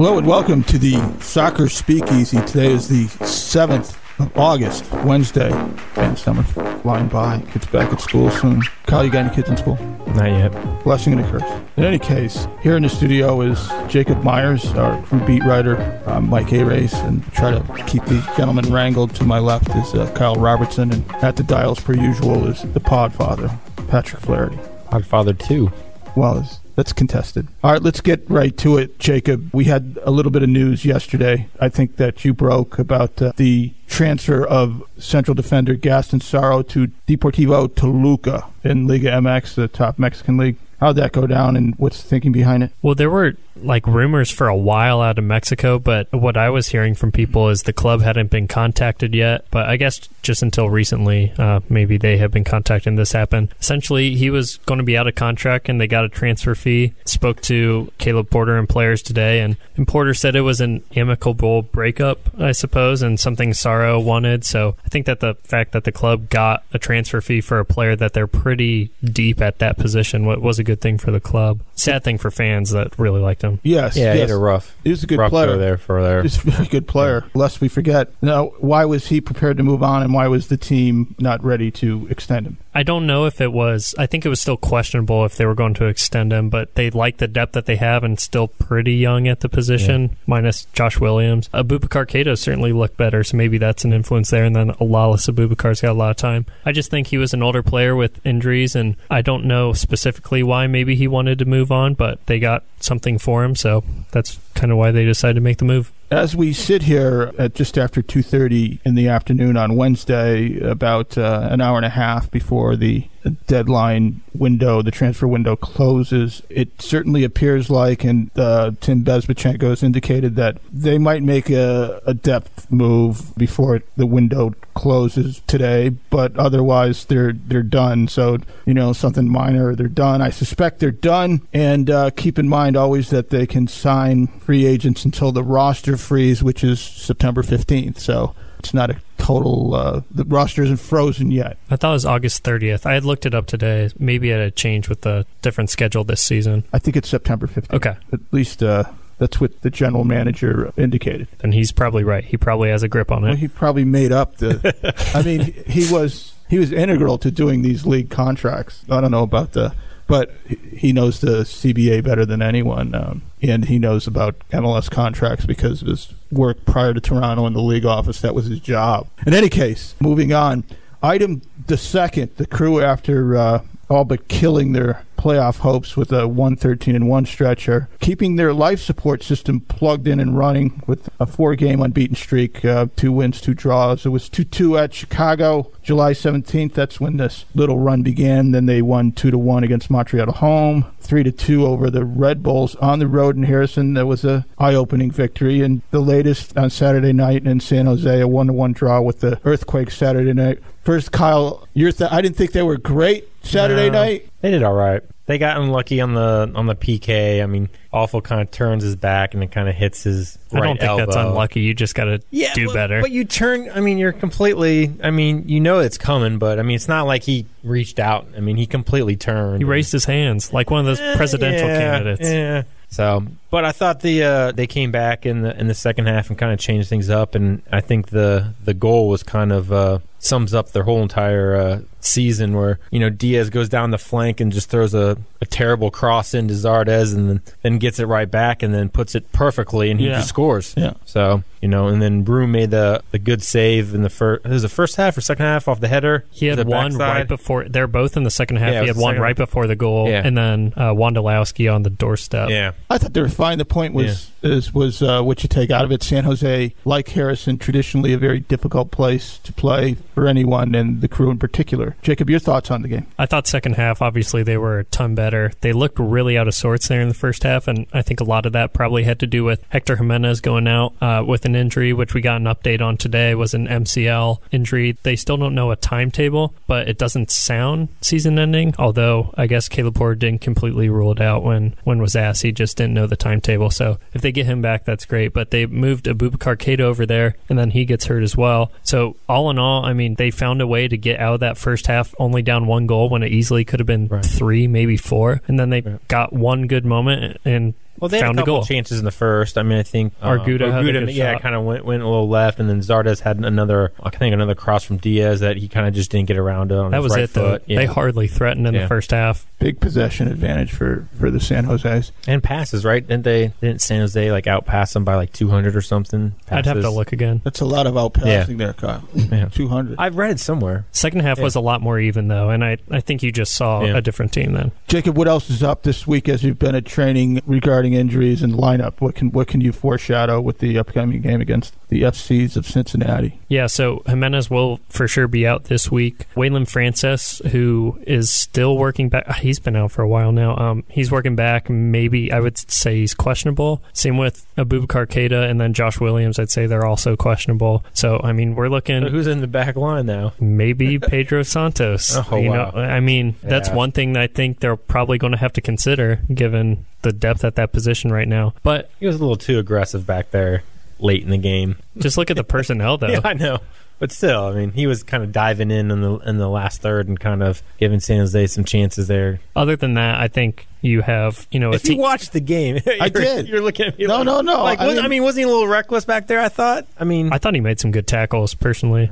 Hello and welcome to the Soccer Speakeasy. Today is the 7th of August, Wednesday, and summer flying by. Kids back at school soon. Kyle, you got any kids in school? Not yet. Blessing and a curse. In any case, here in the studio is Jacob Myers, our crew beat writer, uh, Mike Arace, and try to keep these gentlemen wrangled. To my left is uh, Kyle Robertson, and at the dials, per usual, is the Podfather, Patrick Flaherty. Podfather 2. Well, it's, that's contested. All right, let's get right to it, Jacob. We had a little bit of news yesterday. I think that you broke about uh, the transfer of central defender Gaston Sauro to Deportivo Toluca in Liga MX, the top Mexican league. How'd that go down, and what's the thinking behind it? Well, there were like rumors for a while out of Mexico, but what I was hearing from people is the club hadn't been contacted yet. But I guess just until recently, uh, maybe they have been contacted and this happened. Essentially, he was going to be out of contract and they got a transfer fee. Spoke to Caleb Porter and players today, and, and Porter said it was an amicable breakup, I suppose, and something Sauro wanted. So I think that the fact that the club got a transfer fee for a player that they're pretty deep at that position was a good thing for the club. Sad thing for fans that really liked him. Yes, Yeah, yes. he had a rough, He was a good player. there for there. He's a very good player, lest we forget. Now, why was he prepared to move on, and why was the team not ready to extend him? I don't know if it was. I think it was still questionable if they were going to extend him, but they like the depth that they have and still pretty young at the position, minus Josh Williams. Abubakar Keita certainly looked better, so maybe that's an influence there. And then Lalas Abubakar's got a lot of time. I just think he was an older player with injuries, and I don't know specifically why. Maybe he wanted to move on, but they got something for him, so that's kind of why they decided to make the move. As we sit here at just after 2:30 in the afternoon on Wednesday, about uh, an hour and a half before the deadline window, the transfer window closes, it certainly appears like, and uh, Tim Bezbatchenko has indicated that they might make a, a depth move before the window closes today, but otherwise they're they're done. So you know something minor, they're done. I suspect they're done, and uh, keep in mind always that they can sign free agents until the roster freeze, which is September 15th. So it's not a total. Uh, the roster isn't frozen yet. I thought it was August 30th. I had looked it up today. Maybe it had changed with the different schedule this season. I think it's September 15th. Okay. At least uh, that's what the general manager indicated. And he's probably right. He probably has a grip on Well, it. he probably made up the. I mean, he was he was integral to doing these league contracts. I don't know about the, but he knows the CBA better than anyone, um, and he knows about MLS contracts because of his work prior to Toronto in the league office. That was his job. In any case, moving on. Item the second, the crew after uh, all but killing their playoff hopes with a 113 and 1 stretcher, keeping their life support system plugged in and running with a four game unbeaten streak, uh, two wins, two draws. It was 2 2 at Chicago, July 17th. That's when this little run began. Then they won 2 to 1 against Montreal at home, 3 to 2 over the Red Bulls on the road in Harrison. That was a eye opening victory. And the latest on Saturday night in San Jose, a 1 to 1 draw with the Earthquake Saturday night. First, Kyle, your th- I didn't think they were great Saturday No. night. They did all right. They got unlucky on the on the PK. I mean, awful kind of turns his back and it kind of hits his right I don't think that's unlucky. You just got to Yeah, do but- better. But you turn. I mean, you're completely. I mean, you know it's coming, but I mean, it's not like he reached out. I mean, he completely turned. he raised his hands like one of those Eh, presidential yeah, candidates. Yeah. So, but I thought the uh, they came back in the in the second half and kind of changed things up, and I think the the goal was kind of uh, sums up their whole entire uh, season, where you know Diaz goes down the flank and just throws a, a terrible cross into Zardes, and then, then gets it right back, and then puts it perfectly, and he Yeah. just scores. Yeah. So you know, and then Broom made the the good save in the first. It was the first half or second half off the header. He had one backside. right before. They're both in the second half. Yeah, he had the one second right before the goal, Yeah. and then uh, Wondolowski on the doorstep. Yeah. I thought they were fine. The point was is was uh, what you take out of it. San Jose, like Harrison, traditionally a very difficult place to play for anyone, and the crew in particular. Jacob, your thoughts on the game? I thought second half, obviously, they were a ton better. They looked really out of sorts there in the first half, and I think a lot of that probably had to do with Hector Jimenez going out uh, with an injury, which we got an update on today, was an MCL injury. They still don't know a timetable, but it doesn't sound season ending, although I guess Caleb Porter didn't completely rule it out when, when was asked. He just didn't know the timetable. So if they get him back, that's great. But they moved Abubakar Keita over there, and then he gets hurt as well. So all in all, I mean, they found a way to get out of that first half only down one goal when it easily could have been Right. three, maybe four. And then they Right. got one good moment and Well, they had a found a, couple goal. chances in the first. I mean, I think uh, Argudo had a good yeah, kind of went went a little left, and then Zardes had another. I think another cross from Diaz that he kind of just didn't get around to. On That his was right it, though. Yeah. They hardly threatened in Yeah. the first half. Big possession advantage for, for the San Jose's. and passes right. Didn't they? Didn't San Jose like outpass them by like two hundred or something? I'd have to look again. That's a lot of outpassing there, Kyle. Yeah. 200. I've read it somewhere. Second half Yeah. was a lot more even, though, and I, I think you just saw Yeah. a different team then. Jacob, what else is up this week as you've been at training regarding injuries and lineup? What can what can you foreshadow with the upcoming game against the FCs of Cincinnati? Yeah, so Jimenez will for sure be out this week. Waylon Francis, who is still working back, he's been out for a while now. Um, he's working back. Maybe I would say he's questionable. Same with Abubakar Keita and then Josh Williams. I'd say they're also questionable. So I mean, we're looking So who's in the back line now? maybe Pedro Santos. Oh, you wow. know, I mean, that's Yeah. one thing that I think they're probably going to have to consider given the depth at that position right now. But He was a little too aggressive back there late in the game. just look at the personnel, though. Yeah, I know. But still, I mean, he was kind of diving in in the in the last third and kind of giving San Jose some chances there. Other than that, I think you have, you know, a If you watched the game, I did. You're looking at me. No, like, no, no. Like, I was- I, mean- mean, wasn't he a little reckless back there? I thought. I mean, I thought he made some good tackles personally.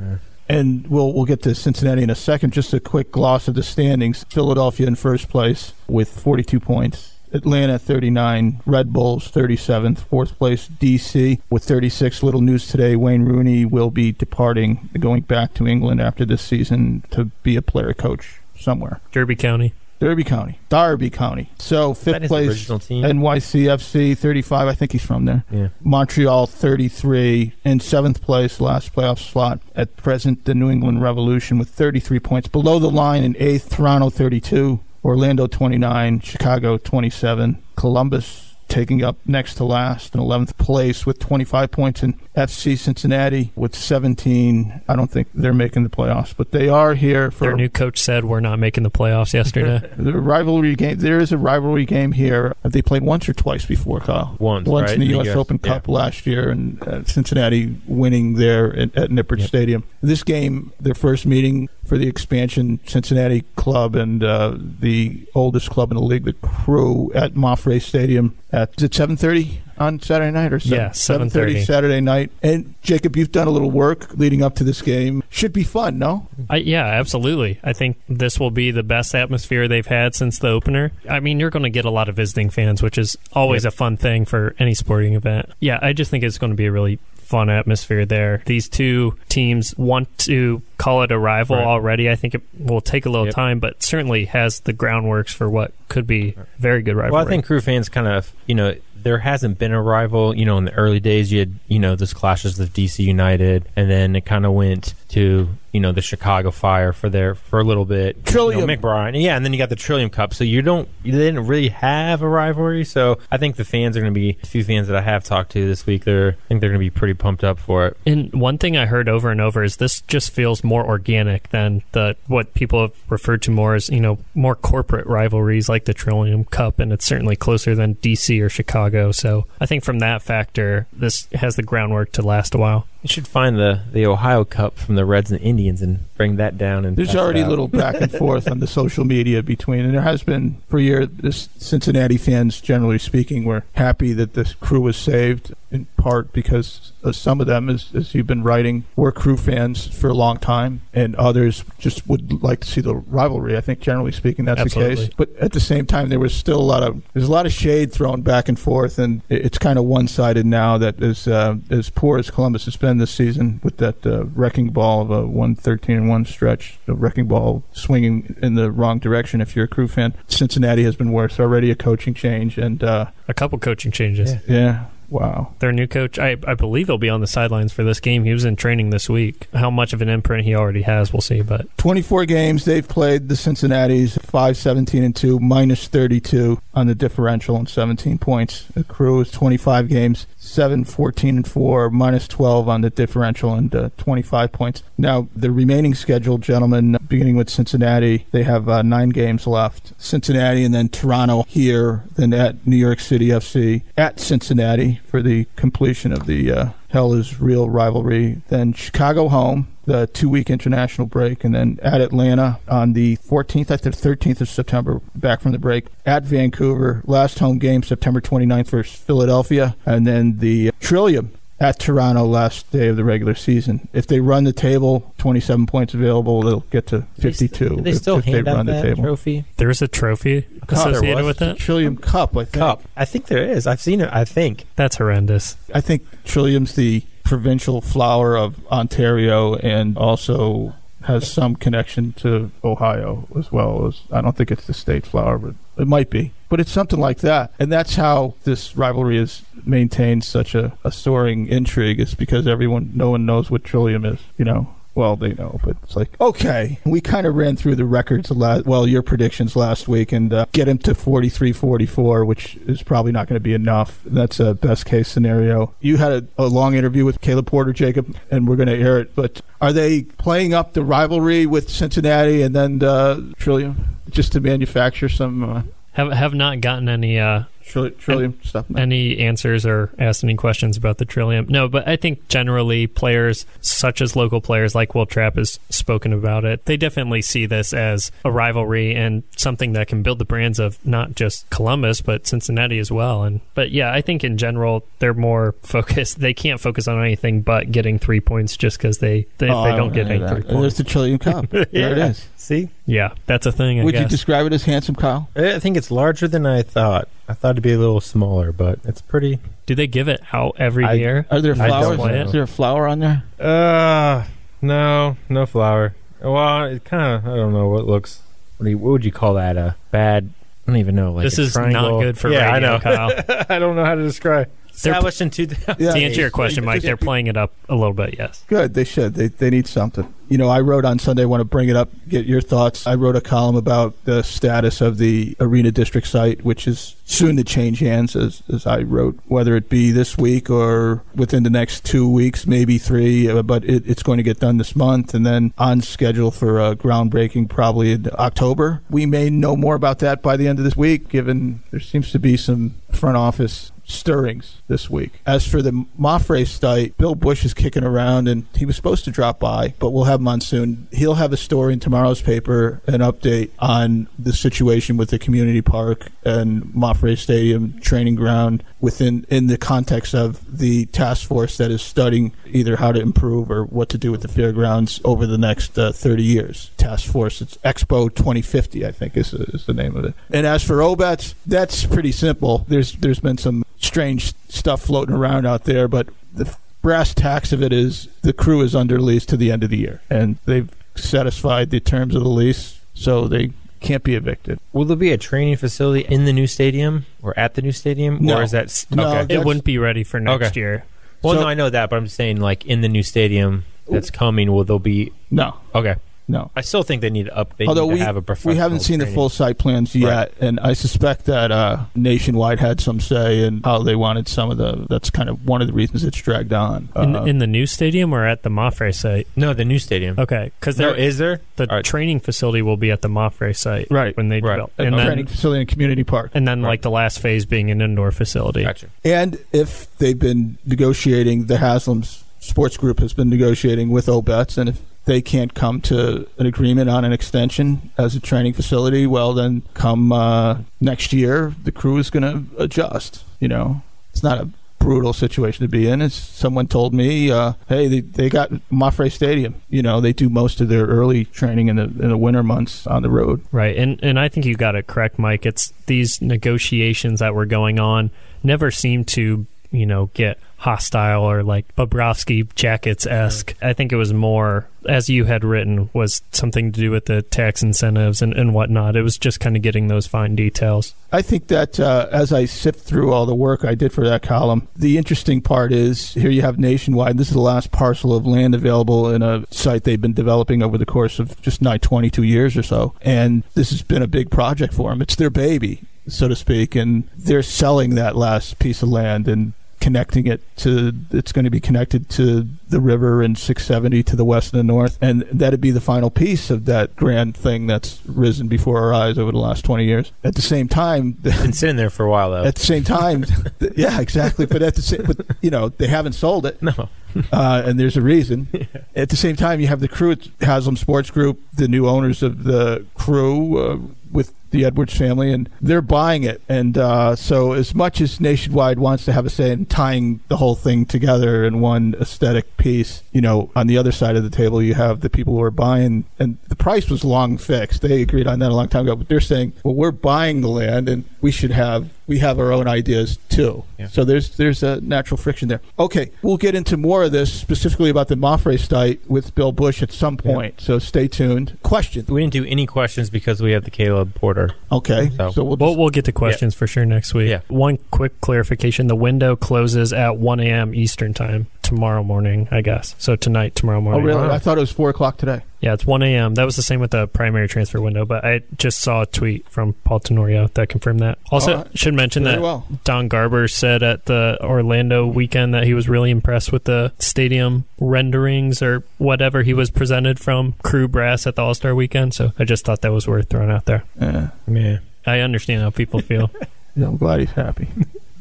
And we'll we'll get to Cincinnati in a second. Just a quick gloss of the standings. Philadelphia in first place with 42 points. Atlanta 39, Red Bulls 37th, fourth place DC with 36. Little news today: Wayne Rooney will be departing, going back to England after this season to be a player coach somewhere. Derby County. Derby County, Derby County. So fifth place, original team. NYCFC 35. I think he's from there. yeah. Montreal 33 in seventh place, last playoff slot. At present, the New England Revolution with 33 points. Below the line in eighth, Toronto 32, Orlando 29, Chicago 27, Columbus taking up next to last in 11th place with 25 points, and FC Cincinnati with 17. I don't think they're making the playoffs, but they are here for Their new coach said we're not making the playoffs yesterday. the rivalry game. There is a rivalry game here. Have they played once or twice before, Kyle? Once, once right? in the The U.S. US Open yeah. Cup last year, and uh, Cincinnati winning there at, at Nippert Yep. Stadium. This game, their first meeting for the expansion Cincinnati club and uh, the oldest club in the league, the Crew, at MAPFRE Stadium at is it seven thirty on Saturday night or Yeah, seven thirty Saturday night. And Jacob, you've done a little work leading up to this game. Should be fun, no? I, yeah, absolutely. I think this will be the best atmosphere they've had since the opener. I mean, you're going to get a lot of visiting fans, which is always a fun thing for any sporting event. Yeah, I just think it's going to be a really fun atmosphere there. These two teams want to call it a rival Right. already. I think it will take a little Yep. time, but certainly has the groundworks for what could be very good rivalry. Well, I think crew fans kind of, you know, there hasn't been a rival. You know, in the early days, you had, you know, those clashes with DC United, and then it kind of went to, you know, the Chicago Fire for their for a little bit. Trillium. You know, McBride, yeah, and then you got the Trillium Cup. So you don't, you didn't really have a rivalry. So I think the fans are going to be a few fans that I have talked to this week. They're, I think they're going to be pretty pumped up for it. And one thing I heard over and over is this just feels more organic than the what people have referred to more as you know more corporate rivalries like the Trillium Cup, and it's certainly closer than DC or Chicago. So I think from that factor, this has the groundwork to last a while. You should find the the Ohio Cup from the Reds and Indians and bring that down. And There's already a little back and forth on the social media between, and there has been for years. This Cincinnati fans, generally speaking, were happy that this crew was saved, in part because uh, some of them, as, as you've been writing, were crew fans for a long time, and others just would like to see the rivalry. I think, generally speaking, that's the case. But at the same time, there was still a lot of there's a lot of shade thrown back and forth, and it's kind of one sided now. That as uh, as poor as Columbus has been this season with that uh, wrecking ball of a one thirteen and one stretch, the wrecking ball swinging in the wrong direction. If you're a crew fan, Cincinnati has been worse already. A coaching change, and uh, A couple coaching changes. Yeah. yeah, wow. Their new coach, I, I believe he'll be on the sidelines for this game. He was in training this week. How much of an imprint he already has, we'll see. But 24 games they've played the Cincinnati's 5 17 and 2 minus 32 on the differential and 17 points. The crew is 25 games 7 14 and 4 minus 12 on the differential and uh, 25 points. Now the remaining schedule gentlemen beginning with Cincinnati they have uh, 9 games left. Cincinnati and then Toronto here then at New York City FC at Cincinnati for the completion of the uh, hell is real rivalry. Then Chicago home, the two week international break, and then at Atlanta on the 14th, I think 13th of September, back from the break. At Vancouver, last home game, September 29th versus Philadelphia, and then the Trillium at Toronto last day of the regular season. If they run the table, 27 points available, they'll get to 52. Do they if- still if they hand run out the that table. trophy? There's a trophy associated There was. with The it. Trillium Cup, I think. Cup. I think there is. I've seen it. I think. That's horrendous. I think Trillium's the provincial flower of Ontario and also has some connection to Ohio as well as I don't think it's the state flower, but it might be. But it's something like that. And that's how this rivalry has maintained such a, a soaring intrigue is because everyone no one knows what Trillium is, you know. Well, they know, but it's like, okay, we kind of ran through the records, last, well, your predictions last week, and uh, get him to 43 44, which is probably not going to be enough. That's a best case scenario. You had a, a long interview with Caleb Porter, Jacob, and we're going to air it, but are they playing up the rivalry with Cincinnati and then uh, Trillium just to manufacture some uh, Have have not gotten any uh, Trillium, trillium stuff? now? any answers or asked any questions about the Trillium. No, but I think generally players such as local players like Wil Trapp, has spoken about it. They definitely see this as a rivalry and something that can build the brands of not just Columbus but Cincinnati as well. And but yeah, I think in general they're more focused. They can't focus on anything but getting three points just because they, they Oh, they don't get know any that. three There's points. the Trillium Cup. There it Yeah. is. See, Yeah, that's a thing. I Would you describe it as handsome, Kyle? I think it's larger than I thought. I thought it'd be a little smaller, but it's pretty. Do they give it out every I- year? Are there I don't flowers? know. Is there a flower on there? Uh, no, no flower. Well, it kind of. I don't know what looks. What, do you, what would you call that? A bad. I don't even know. Like this a is triangle. not good for yeah, radio, I know. Kyle. I don't know how to describe. Established in 2000. Yeah. to answer your question, Mike, they're playing it up a little bit. Yes. Good. They should. They they need something. You know, I wrote on Sunday. Want to bring it up. Get your thoughts. I wrote a column about the status of the Arena District site, which is soon to change hands, as as I wrote, whether it be this week or within the next two weeks, maybe three. uh, But it, it's going to get done this month, and then on schedule for uh, groundbreaking probably in October. We may know more about that by the end of this week, given there seems to be some front office stirrings this week. As for the MAPFRE site, Bill Bush is kicking around and he was supposed to drop by, but we'll have him on soon. He'll have a story in tomorrow's paper, an update on the situation with the community park and MAPFRE Stadium training ground within in the context of the task force that is studying either how to improve or what to do with the fairgrounds over the next uh, 30 years. Task force, it's Expo 2050, I think is, is the name of it. And as for Obetz, that's pretty simple. There's there's been some strange stuff floating around out there, but the brass tacks of it is the crew is under lease to the end of the year, and they've satisfied the terms of the lease, so they can't be evicted. Will there be a training facility in the new stadium or at the new stadium, No. or is that s- No, okay? It wouldn't be ready for next Okay. year. Well, So- no, I know that, but I'm saying, like in the new stadium that's coming, will there be? No, Okay, no. I still think they need to up. They Although need we have a professional. we haven't seen the full site plans yet, and I suspect that uh, Nationwide had some say in how they wanted some of the. That's kind of one of the reasons it's dragged on. In, Uh, in the new stadium or at the MAPFRE site? No, the new stadium. Okay, because No, there is there? the All right. training facility will be at the MAPFRE site Right. when they Right. develop, a and training then facility and community park. and then Right. like the last phase being an indoor facility. Gotcha. And if they've been negotiating, the Haslam's sports group has been negotiating with Obetz, and if they can't come to an agreement on an extension as a training facility, well, then come uh, next year, the crew is going to adjust. You know, it's not a brutal situation to be in. As someone told me, uh, hey, they, they got MAPFRE Stadium. You know, they do most of their early training in the in the winter months on the road. Right, and and I think you got it correct, Mike. It's these negotiations that were going on never seem to you know get hostile or like Bobrovsky jackets esque. I think it was more as you had written was something to do with the tax incentives and, and whatnot. It was just kind of getting those fine details. I think that uh, as I sift through all the work I did for that column, the interesting part is here you have nationwide. This is the last parcel of land available in a site they've been developing over the course of just nigh 22 years or so. And this has been a big project for them. It's their baby, so to speak. And they're selling that last piece of land and connecting it to it's going to be connected to the river and 670 to the west and the north and that'd be the final piece of that grand thing that's risen before our eyes over the last 20 years at the same time Been sitting there for a while though. at the same time yeah exactly but at the same but you know they haven't sold it no. uh, and there's a reason. At the same time, you have the crew at Haslam Sports Group, the new owners of the crew uh, with the Edwards family, and they're buying it. And uh, so, as much as Nationwide wants to have a say in tying the whole thing together in one aesthetic piece, you know, on the other side of the table, you have the people who are buying, and the price was long fixed. They agreed on that a long time ago, but they're saying, well, we're buying the land, and we should have we have our own ideas too. Yeah. So there's there's a natural friction there. Okay, we'll get into more of this specifically about the MAPFRE site with Bill Bush at some point. So stay tuned. Questions? We didn't do any questions because we have the Caleb Porter. Okay, So- so we'll We'll, just, we'll get to questions for sure next week. Yeah. One quick clarification: the window closes at 1 a.m. Eastern time tomorrow morning, I guess. So tonight, tomorrow oh, morning. oh really? Wow. I thought it was four o'clock today. Yeah, it's 1 a.m. That was the same with the primary transfer window, but I just saw a tweet from Paul Tenorio that confirmed that. Also, All right. should mention Very that well. Don Garber said at the Orlando weekend that he was really impressed with the stadium renderings or whatever he was presented from crew brass at the All Star weekend. So I just thought that was worth throwing out there. Yeah. man. I understand how people feel. Yeah, I'm glad he's happy.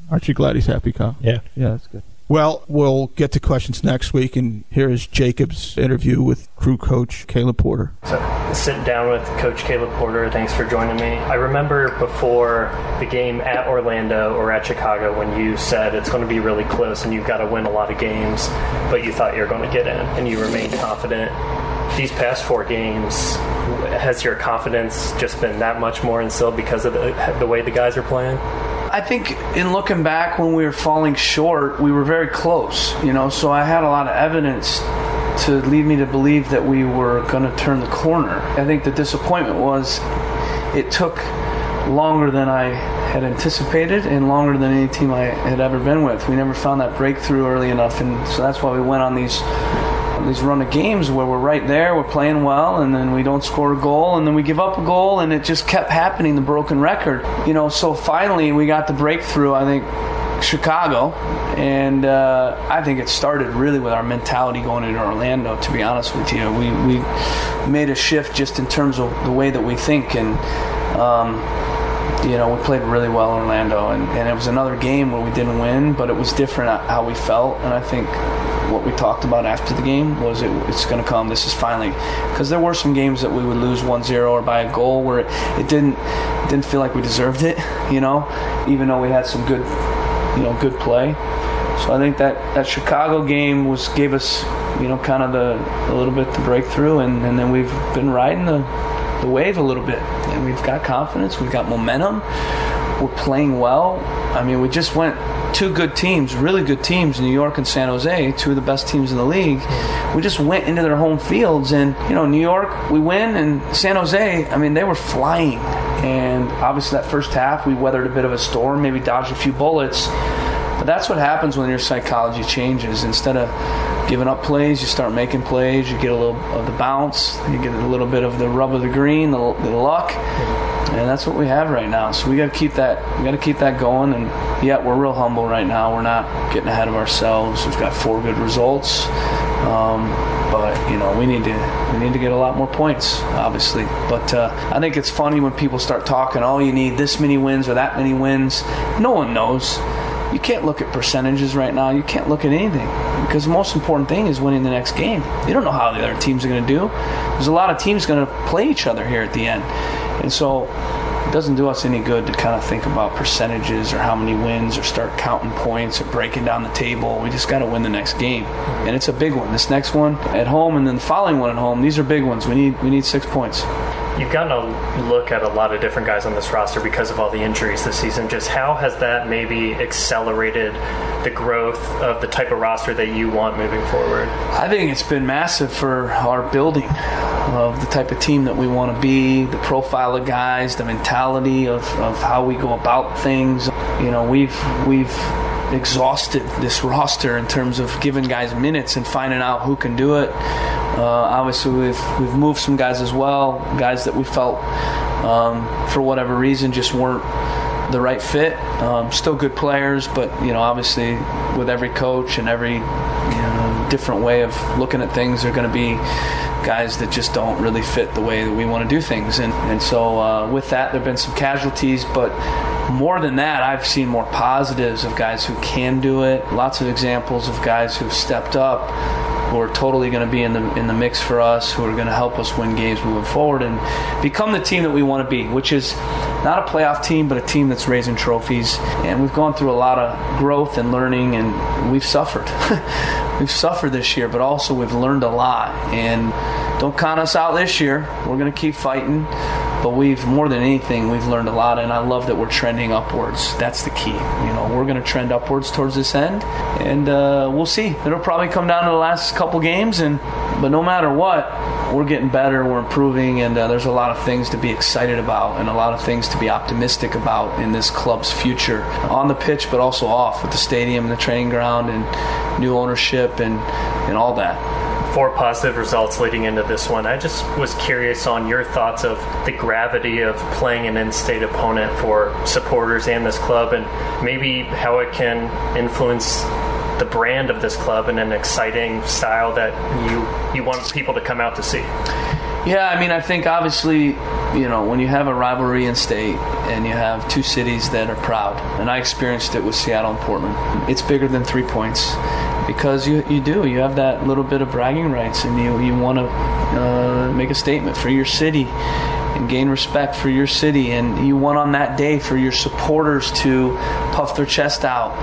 Aren't you glad he's happy, Kyle? Yeah. Yeah, that's good. Well, we'll get to questions next week, and here is Jacob's interview with crew coach Caleb Porter. So, sitting down with Coach Caleb Porter, thanks for joining me. I remember before the game at Orlando or at Chicago when you said it's going to be really close and you've got to win a lot of games, but you thought you were going to get in and you remained confident. These past four games, has your confidence just been that much more instilled because of the, the way the guys are playing? I think in looking back when we were falling short, we were very close, you know, so I had a lot of evidence to lead me to believe that we were going to turn the corner. I think the disappointment was it took longer than I had anticipated and longer than any team I had ever been with. We never found that breakthrough early enough, and so that's why we went on these these run of games where we're right there, we're playing well, and then we don't score a goal, and then we give up a goal, and it just kept happening. The broken record, you know. So finally, we got the breakthrough. I think Chicago, and uh, I think it started really with our mentality going into Orlando. To be honest with you, we we made a shift just in terms of the way that we think, and um, you know we played really well in Orlando, and, and it was another game where we didn't win, but it was different how we felt, and I think what we talked about after the game was it, it's going to come. This is finally because there were some games that we would lose 1-0 or by a goal where it, it didn't didn't feel like we deserved it, you know, even though we had some good you know good play. So I think that that Chicago game was gave us you know kind of the a little bit the breakthrough, and, and then we've been riding the the wave a little bit, and we've got confidence, we've got momentum, we're playing well. I mean, we just went two good teams, really good teams, New York and San Jose, two of the best teams in the league. We just went into their home fields, and you know, New York, we win, and San Jose, I mean, they were flying. And obviously, that first half, we weathered a bit of a storm, maybe dodged a few bullets. But that's what happens when your psychology changes. Instead of giving up plays, you start making plays. You get a little of the bounce, you get a little bit of the rub of the green, the, the luck, and that's what we have right now. So we got to keep that. We got to keep that going. And yeah, we're real humble right now. We're not getting ahead of ourselves. We've got four good results, um, but you know we need to we need to get a lot more points, obviously. But uh, I think it's funny when people start talking. Oh, you need this many wins or that many wins. No one knows you can't look at percentages right now. You can't look at anything because the most important thing is winning the next game. You don't know how the other teams are going to do. There's a lot of teams going to play each other here at the end, and so it doesn't do us any good to kind of think about percentages or how many wins or start counting points or breaking down the table. We just got to win the next game, and it's a big one. This next one at home, and then the following one at home. These are big ones. We need we need six points. You've gotten a look at a lot of different guys on this roster because of all the injuries this season. Just how has that maybe accelerated the growth of the type of roster that you want moving forward? I think it's been massive for our building of the type of team that we want to be, the profile of guys, the mentality of, of how we go about things. You know, we've we've exhausted this roster in terms of giving guys minutes and finding out who can do it. Uh, obviously, we've we've moved some guys as well, guys that we felt um, for whatever reason just weren't the right fit. Um, still good players, but you know, obviously, with every coach and every you know, different way of looking at things, there are going to be guys that just don't really fit the way that we want to do things. And and so uh, with that, there've been some casualties, but more than that, I've seen more positives of guys who can do it. Lots of examples of guys who've stepped up who are totally going to be in the in the mix for us, who are going to help us win games moving forward and become the team that we want to be, which is not a playoff team, but a team that's raising trophies. And we've gone through a lot of growth and learning, and we've suffered. we've suffered this year, but also we've learned a lot. And don't count us out this year. We're going to keep fighting. But we've more than anything, we've learned a lot, and I love that we're trending upwards. That's the key. You know, we're going to trend upwards towards this end, and uh, we'll see. It'll probably come down to the last couple games, and but no matter what, we're getting better, we're improving, and uh, there's a lot of things to be excited about, and a lot of things to be optimistic about in this club's future on the pitch, but also off with the stadium, and the training ground, and new ownership, and and all that four positive results leading into this one. I just was curious on your thoughts of the gravity of playing an in-state opponent for supporters and this club, and maybe how it can influence the brand of this club in an exciting style that you you want people to come out to see. Yeah, I mean, I think obviously, you know, when you have a rivalry in state and you have two cities that are proud, and I experienced it with Seattle and Portland, it's bigger than three points because you, you do. You have that little bit of bragging rights and you, you want to uh, make a statement for your city and gain respect for your city. And you want on that day for your supporters to puff their chest out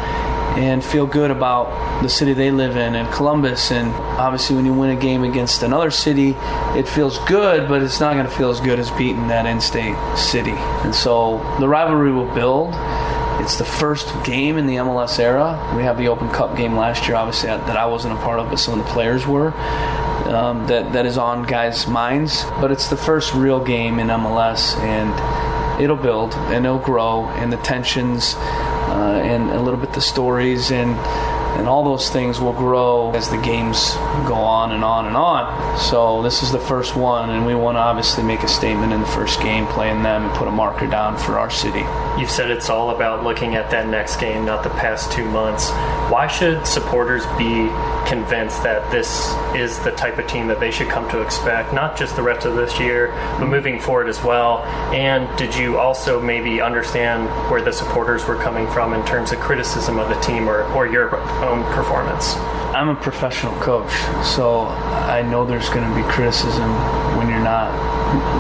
and feel good about the city they live in and Columbus. And obviously, when you win a game against another city, it feels good, but it's not going to feel as good as beating that in state city. And so the rivalry will build. It's the first game in the MLS era. We have the Open Cup game last year, obviously, that I wasn't a part of, but some of the players were. Um, that, that is on guys' minds. But it's the first real game in MLS, and it'll build and it'll grow, and the tensions uh, and a little bit the stories and and all those things will grow as the games go on and on and on. So this is the first one, and we want to obviously make a statement in the first game, playing them, and put a marker down for our city. You've said it's all about looking at that next game, not the past two months. Why should supporters be convinced that this is the type of team that they should come to expect, not just the rest of this year, but moving forward as well? And did you also maybe understand where the supporters were coming from in terms of criticism of the team or, or your own performance? I'm a professional coach, so I know there's going to be criticism when you're not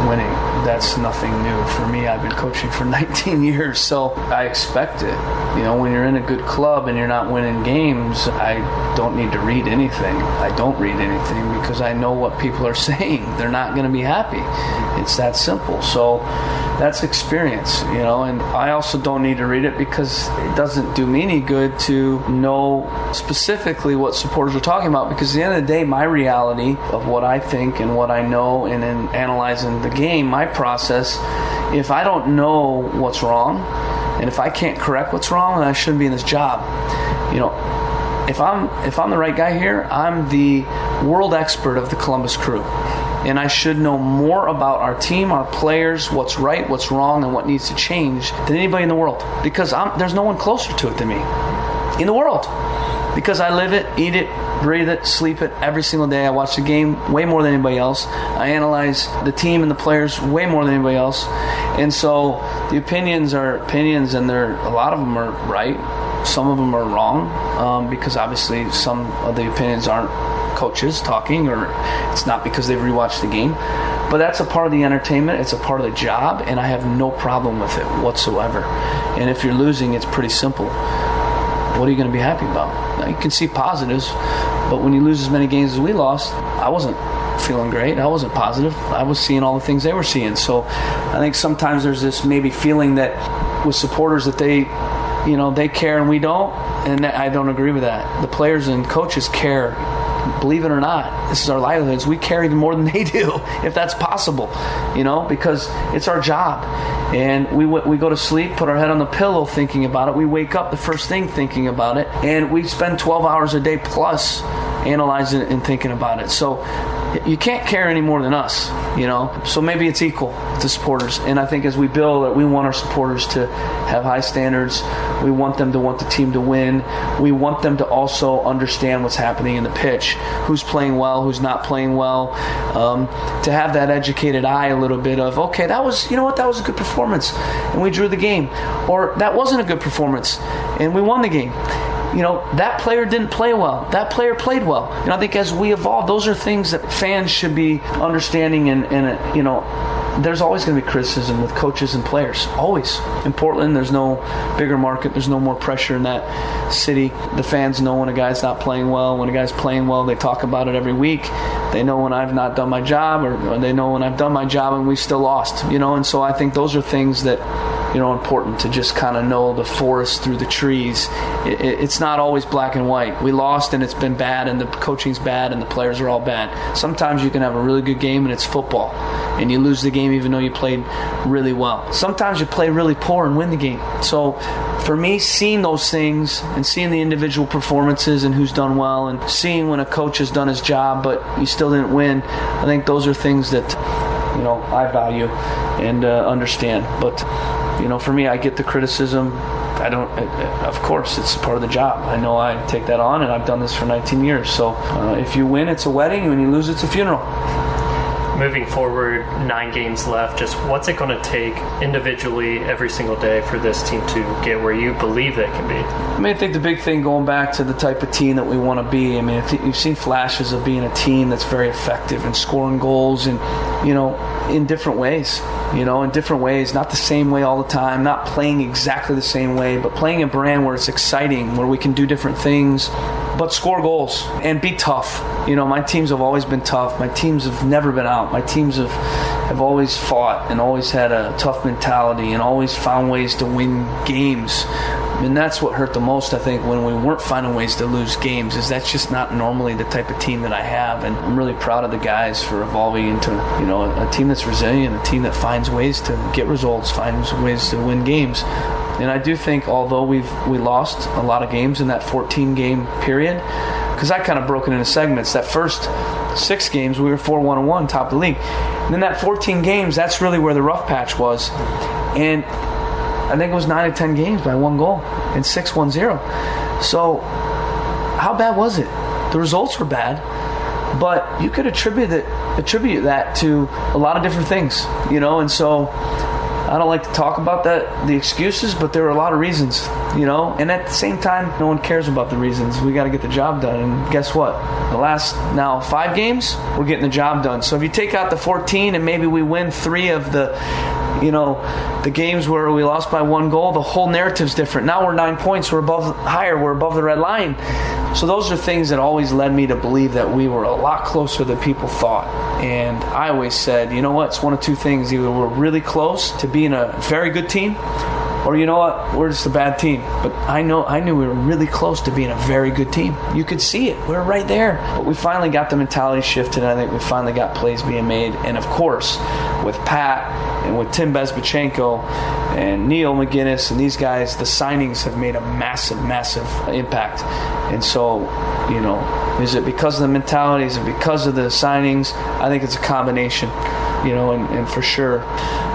winning. That's nothing new for me. I've been coaching for 19 years, so I expect it. You know, when you're in a good club and you're not winning games, I don't need to read anything. I don't read anything because I know what people are saying. They're not going to be happy. It's that simple. So that's experience, you know, and I also don't need to read it because it doesn't do me any good to know specifically what supporters are talking about because at the end of the day, my reality of what I think and what I know and in analyzing the game, my process, if I don't know what's wrong and if I can't correct what's wrong, then I shouldn't be in this job. You know, if I'm if I'm the right guy here, I'm the world expert of the Columbus crew. And I should know more about our team, our players, what's right, what's wrong, and what needs to change than anybody in the world. Because I'm, there's no one closer to it than me in the world because I live it, eat it, breathe it, sleep it every single day. I watch the game way more than anybody else. I analyze the team and the players way more than anybody else. And so the opinions are opinions, and they're a lot of them are right. Some of them are wrong um, because obviously some of the opinions aren't coaches talking, or it's not because they've rewatched the game. But that's a part of the entertainment. It's a part of the job, and I have no problem with it whatsoever. And if you're losing, it's pretty simple what are you going to be happy about? Now, you can see positives, but when you lose as many games as we lost, I wasn't feeling great. I wasn't positive. I was seeing all the things they were seeing. So I think sometimes there's this maybe feeling that with supporters that they, you know, they care and we don't, and I don't agree with that. The players and coaches care believe it or not, this is our livelihoods. We carry more than they do, if that's possible, you know, because it's our job. And we, we go to sleep, put our head on the pillow thinking about it. We wake up the first thing thinking about it. And we spend 12 hours a day plus analyzing it and thinking about it. So you can't care any more than us, you know. So maybe it's equal to supporters. And I think as we build that, we want our supporters to have high standards. We want them to want the team to win. We want them to also understand what's happening in the pitch, who's playing well, who's not playing well. Um, to have that educated eye a little bit of, okay, that was, you know what, that was a good performance, and we drew the game, or that wasn't a good performance, and we won the game you know, that player didn't play well. That player played well. And I think as we evolve, those are things that fans should be understanding and, and you know, there's always going to be criticism with coaches and players. Always. In Portland, there's no bigger market. There's no more pressure in that city. The fans know when a guy's not playing well. When a guy's playing well, they talk about it every week. They know when I've not done my job, or, or they know when I've done my job and we still lost. You know, and so I think those are things that you know important to just kind of know the forest through the trees. It, it, it's not always black and white. We lost and it's been bad, and the coaching's bad, and the players are all bad. Sometimes you can have a really good game and it's football, and you lose the game even though you played really well. Sometimes you play really poor and win the game. So for me, seeing those things and seeing the individual performances and who's done well, and seeing when a coach has done his job but you still didn't win, I think those are things that you know I value and uh, understand. But you know, for me, I get the criticism. I don't. Of course, it's part of the job. I know I take that on, and I've done this for 19 years. So, uh, if you win, it's a wedding. And when you lose, it's a funeral moving forward, nine games left, just what's it going to take individually every single day for this team to get where you believe they can be? I mean, I think the big thing going back to the type of team that we want to be. I mean, I you've seen flashes of being a team that's very effective and scoring goals and, you know, in different ways you know, in different ways, not the same way all the time, not playing exactly the same way, but playing a brand where it's exciting, where we can do different things, but score goals and be tough. You know, my teams have always been tough. My teams have never been out. My teams have have always fought and always had a tough mentality and always found ways to win games. And that's what hurt the most, I think, when we weren't finding ways to lose games. Is that's just not normally the type of team that I have, and I'm really proud of the guys for evolving into, you know, a, a team that's resilient, a team that finds ways to get results, finds ways to win games. And I do think, although we've we lost a lot of games in that 14 game period, because I kind of broke it into segments. That first six games, we were 4 1 1, top of the league. And then that 14 games, that's really where the rough patch was. And I think it was 9 to 10 games by one goal and 6 1 0. So, how bad was it? The results were bad, but you could attribute it, attribute that to a lot of different things, you know, and so I don't like to talk about that the excuses, but there are a lot of reasons, you know. And at the same time, no one cares about the reasons. We got to get the job done. And guess what? The last now five games, we're getting the job done. So if you take out the 14 and maybe we win three of the you know, the games where we lost by one goal, the whole narrative's different. Now we're nine points, we're above higher, we're above the red line. So those are things that always led me to believe that we were a lot closer than people thought. And I always said, you know what, it's one of two things. Either we're really close to being a very good team, or you know what, we're just a bad team. But I know I knew we were really close to being a very good team. You could see it. We are right there. But we finally got the mentality shifted. I think we finally got plays being made. And of course, with Pat and with Tim Bezbatchenko and Neil MacInnis and these guys, the signings have made a massive, massive impact. And so, you know, is it because of the mentality? Is it because of the signings? I think it's a combination, you know, and, and for sure,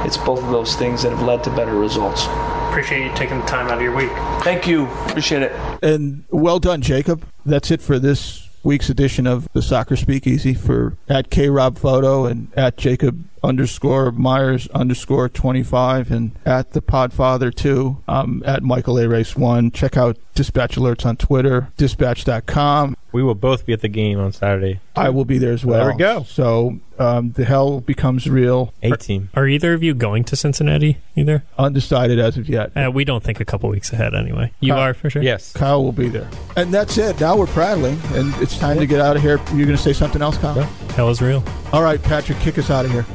it's both of those things that have led to better results appreciate you taking the time out of your week. Thank you. Appreciate it. And well done, Jacob. That's it for this week's edition of the Soccer Speakeasy for at K Rob Photo and at Jacob underscore Myers underscore 25 and at the Podfather 2 um, at Michael Arace 1. Check out Dispatch Alerts on Twitter, dispatch.com. We will both be at the game on Saturday. I will be there as well. There we go. So um, the hell becomes real. A team. Are, are, either of you going to Cincinnati either? Undecided as of yet. Uh, we don't think a couple weeks ahead anyway. You Kyle, are for sure? Yes. Kyle will be there. And that's it. Now we're prattling, and it's time to get out of here. You're going to say something else, Kyle? Hell is real. All right, Patrick, kick us out of here.